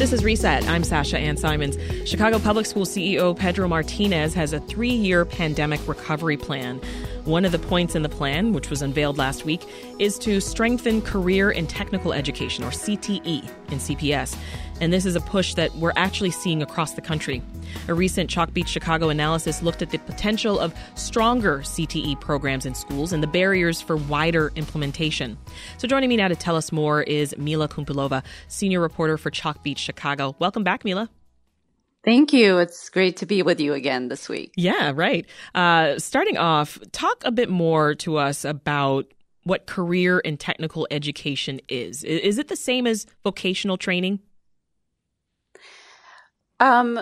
This is Reset. I'm Sasha Ann Simons. Chicago Public School CEO Pedro Martinez has a three year pandemic recovery plan. One of the points in the plan, which was unveiled last week, is to strengthen career and technical education, or CTE, in CPS. And this is a push that we're actually seeing across the country. A recent Chalkbeat Chicago analysis looked at the potential of stronger CTE programs in schools and the barriers for wider implementation. So joining me now to tell us more is Mila Koumpilova, senior reporter for Chalkbeat Chicago. Welcome back, Mila. Thank you. It's great to be with you again this week. Yeah, right. Uh, starting off, talk a bit more to us about what career and technical education is. Is it the same as vocational training? Um,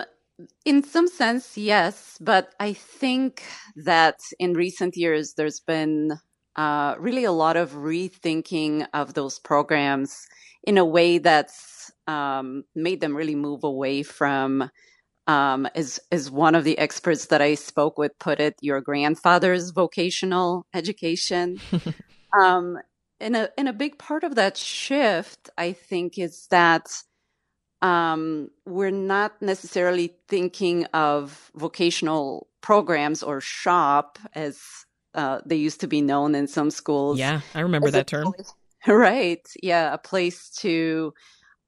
in some sense, yes, but I think that in recent years there's been uh, really a lot of rethinking of those programs in a way that's um, made them really move away from um, as as one of the experts that I spoke with put it, your grandfather's vocational education. um, and a and a big part of that shift, I think, is that um, we're not necessarily thinking of vocational programs or shop as uh, they used to be known in some schools. Yeah, I remember that term. Place, right. Yeah, a place to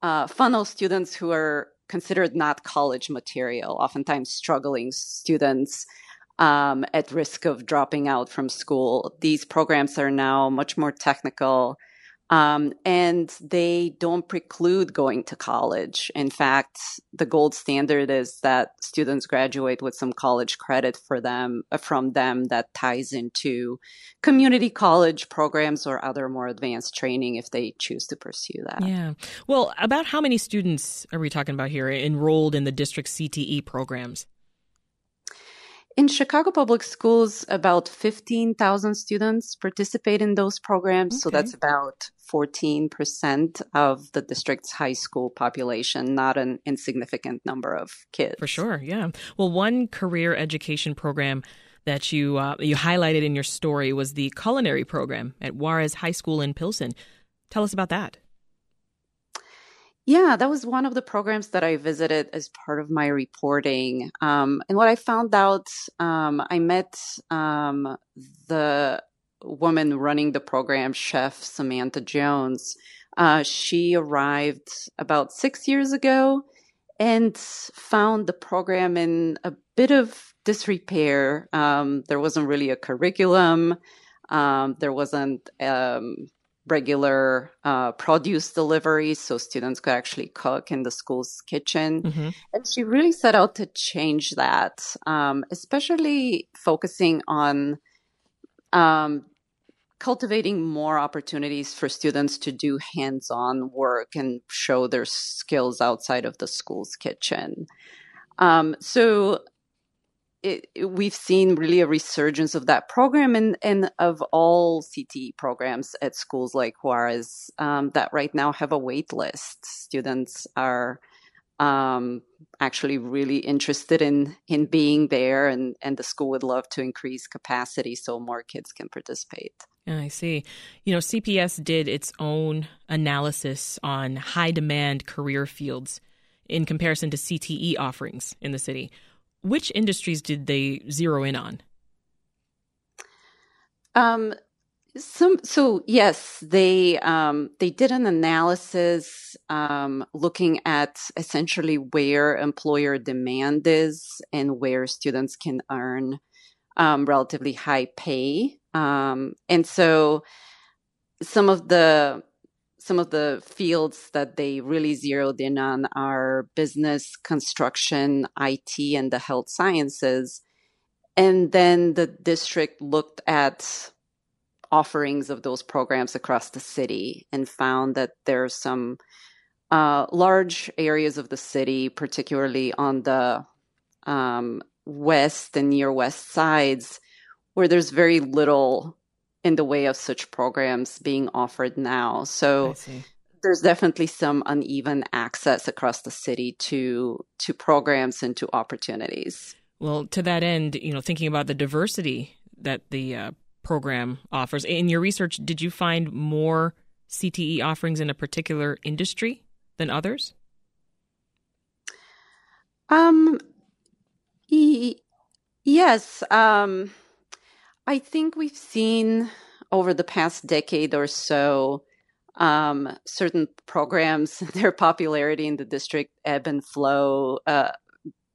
uh, funnel students who are considered not college material, oftentimes struggling students um, at risk of dropping out from school. These programs are now much more technical. Um, and they don't preclude going to college. In fact, the gold standard is that students graduate with some college credit for them uh, from them that ties into community college programs or other more advanced training if they choose to pursue that. Yeah. Well, about how many students are we talking about here enrolled in the district CTE programs? In Chicago Public Schools, about 15,000 students participate in those programs. Okay. So that's about 14% of the district's high school population, not an insignificant number of kids. For sure, yeah. Well, one career education program that you uh, you highlighted in your story was the culinary program at Juarez High School in Pilsen. Tell us about that. Yeah, that was one of the programs that I visited as part of my reporting. Um, and what I found out, um, I met um, the woman running the program, Chef Samantha Jones. Uh, she arrived about six years ago and found the program in a bit of disrepair. Um, there wasn't really a curriculum. Um, there wasn't um, regular uh, produce deliveries so students could actually cook in the school's kitchen. Mm-hmm. And she really set out to change that, um, especially focusing on um, cultivating more opportunities for students to do hands on work and show their skills outside of the school's kitchen. Um, so it, we've seen really a resurgence of that program and, and of all CTE programs at schools like Juarez um, that right now have a wait list. Students are um, actually really interested in in being there, and and the school would love to increase capacity so more kids can participate. I see. You know, CPS did its own analysis on high demand career fields in comparison to CTE offerings in the city. Which industries did they zero in on? Um, some so yes, they um, they did an analysis um, looking at essentially where employer demand is and where students can earn um, relatively high pay, um, and so some of the some of the fields that they really zeroed in on are business, construction, IT, and the health sciences. And then the district looked at offerings of those programs across the city and found that there are some uh, large areas of the city, particularly on the um, west and near west sides, where there's very little in the way of such programs being offered now. So there's definitely some uneven access across the city to to programs and to opportunities. Well, to that end, you know, thinking about the diversity that the uh, program offers, in your research, did you find more CTE offerings in a particular industry than others? Um, e- yes. Um, I think we've seen over the past decade or so um, certain programs, their popularity in the district ebb and flow. Uh,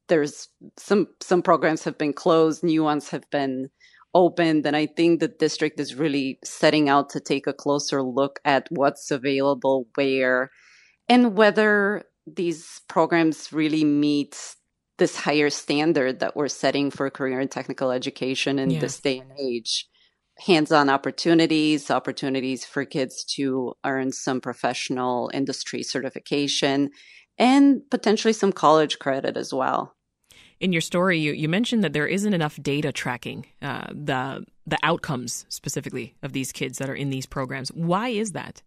there's some some programs have been closed, new ones have been opened, and I think the district is really setting out to take a closer look at what's available where, and whether these programs really meet this higher standard that we're setting for career and technical education in yes. this day and age. Hands-on opportunities opportunities for kids to earn some professional industry certification and potentially some college credit as well. In your story you, you mentioned that there isn't enough data tracking uh, the the outcomes specifically of these kids that are in these programs. Why is that?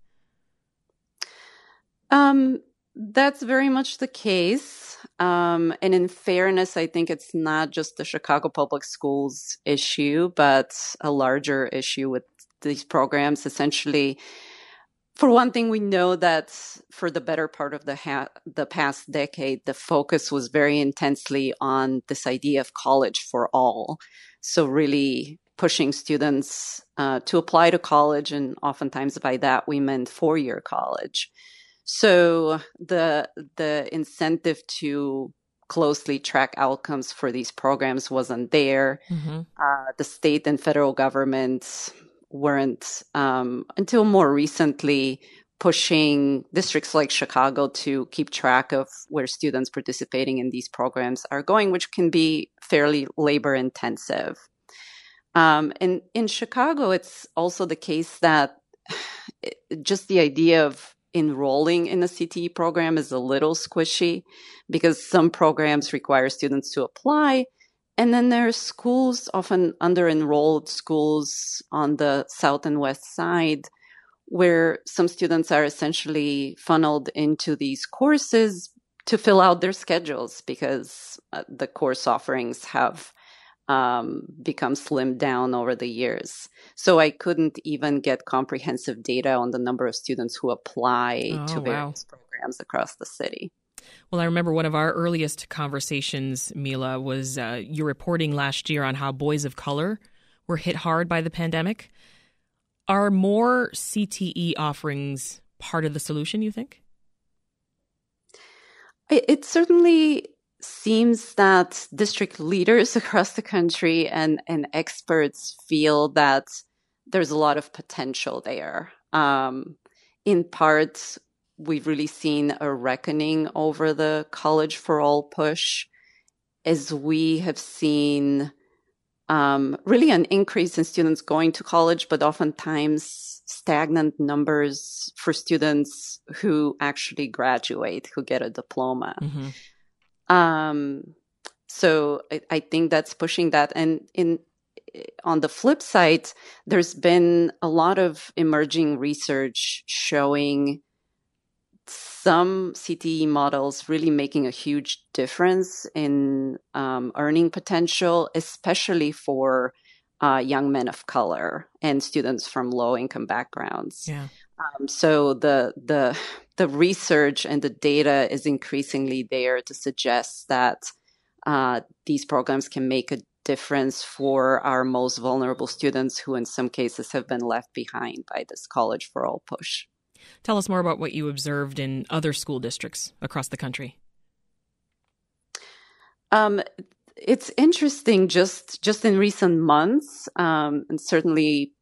Um that's very much the case. Um, and in fairness, I think it's not just the Chicago Public Schools issue, but a larger issue with these programs. Essentially, for one thing, we know that for the better part of the ha- the past decade, the focus was very intensely on this idea of college for all. So really pushing students uh, to apply to college, and oftentimes by that we meant four year college. So the the incentive to closely track outcomes for these programs wasn't there. Mm-hmm. Uh, the state and federal governments weren't um, until more recently pushing districts like Chicago to keep track of where students participating in these programs are going, which can be fairly labor intensive. Um, and in Chicago, it's also the case that just the idea of enrolling in a CTE program is a little squishy because some programs require students to apply. And then there are schools, often under enrolled schools on the south and west side, where some students are essentially funneled into these courses to fill out their schedules because uh, the course offerings have um, become slimmed down over the years. So I couldn't even get comprehensive data on the number of students who apply oh, to various wow. programs across the city. Well, I remember one of our earliest conversations, Mila, was uh, your reporting last year on how boys of color were hit hard by the pandemic. Are more CTE offerings part of the solution, you think? It certainly seems that district leaders across the country and, and experts feel that there's a lot of potential there. Um, in part, we've really seen a reckoning over the college for all push as we have seen um, really an increase in students going to college, but oftentimes stagnant numbers for students who actually graduate, who get a diploma. Mm-hmm. Um, so I, I think that's pushing that. And in on the flip side, there's been a lot of emerging research showing some CTE models really making a huge difference in um, earning potential, especially for uh, young men of color and students from low income backgrounds. Yeah. Um, so the the the research and the data is increasingly there to suggest that uh, these programs can make a difference for our most vulnerable students who in some cases have been left behind by this college for all push. Tell us more about what you observed in other school districts across the country. Um, it's interesting just just in recent months um, and certainly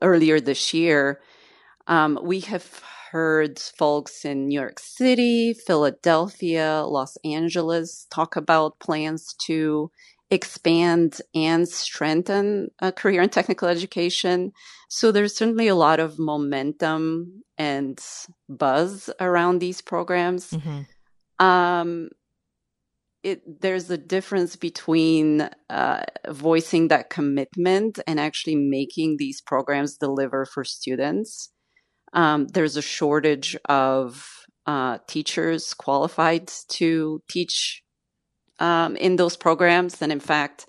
earlier this year um, we have heard folks in New York City, Philadelphia, Los Angeles talk about plans to expand and strengthen a career and technical education. So there's certainly a lot of momentum and buzz around these programs. Mm-hmm. Um, it, there's a difference between uh, voicing that commitment and actually making these programs deliver for students. Um, there's a shortage of uh, teachers qualified to teach um, in those programs. And in fact,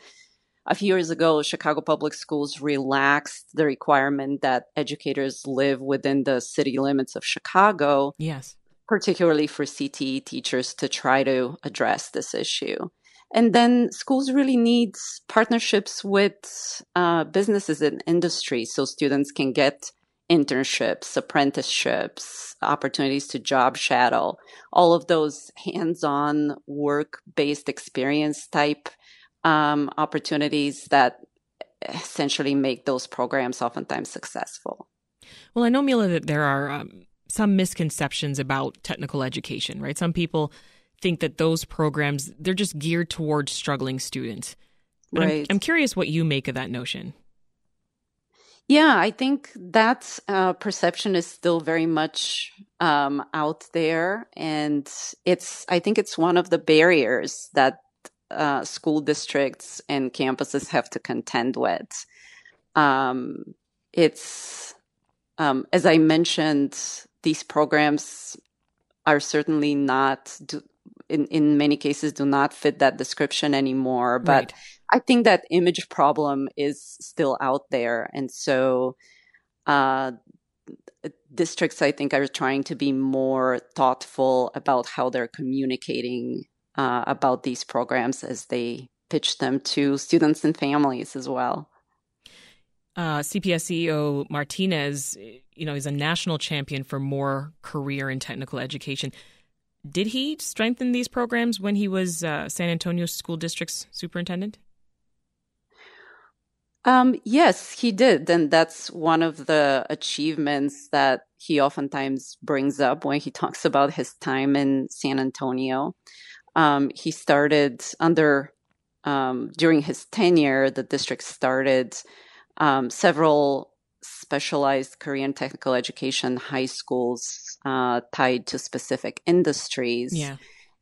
a few years ago, Chicago Public Schools relaxed the requirement that educators live within the city limits of Chicago. Yes. particularly for CTE teachers to try to address this issue. And then schools really need partnerships with uh, businesses and industry so students can get internships, apprenticeships, opportunities to job shadow, all of those hands on work based experience type um, opportunities that essentially make those programs oftentimes successful. Well, I know, Mila, that there are um, some misconceptions about technical education, right? Some people think that those programs they're just geared towards struggling students. But right. I'm, I'm curious what you make of that notion. Yeah, I think that uh, perception is still very much um, out there, and it's. I think it's one of the barriers that uh, school districts and campuses have to contend with. Um, it's, um, as I mentioned, these programs are certainly not, do, in, in many cases, do not fit that description anymore. But right. I think that image problem is still out there. And so, uh, districts, I think, are trying to be more thoughtful about how they're communicating uh, about these programs as they pitch them to students and families as well. Uh, CPS CEO Martinez, you know, is a national champion for more career and technical education. Did he strengthen these programs when he was uh, San Antonio School District's superintendent? Um, yes, he did. And that's one of the achievements that he oftentimes brings up when he talks about his time in San Antonio. Um, he started under, um, during his tenure, the district started um, several specialized career and technical education high schools uh, tied to specific industries. Yeah.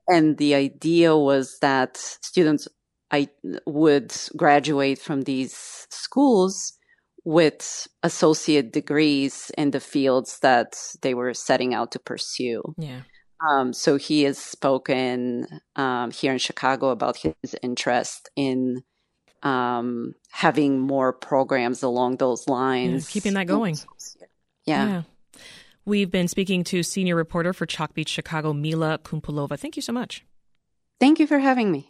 And the idea was that students I would graduate from these schools with associate degrees in the fields that they were setting out to pursue. Yeah. Um, so he has spoken um, here in Chicago about his interest in um, having more programs along those lines. Yeah, keeping that going. Yeah. yeah. We've been speaking to senior reporter for Chalkbeat Chicago, Mila Koumpilova. Thank you so much. Thank you for having me.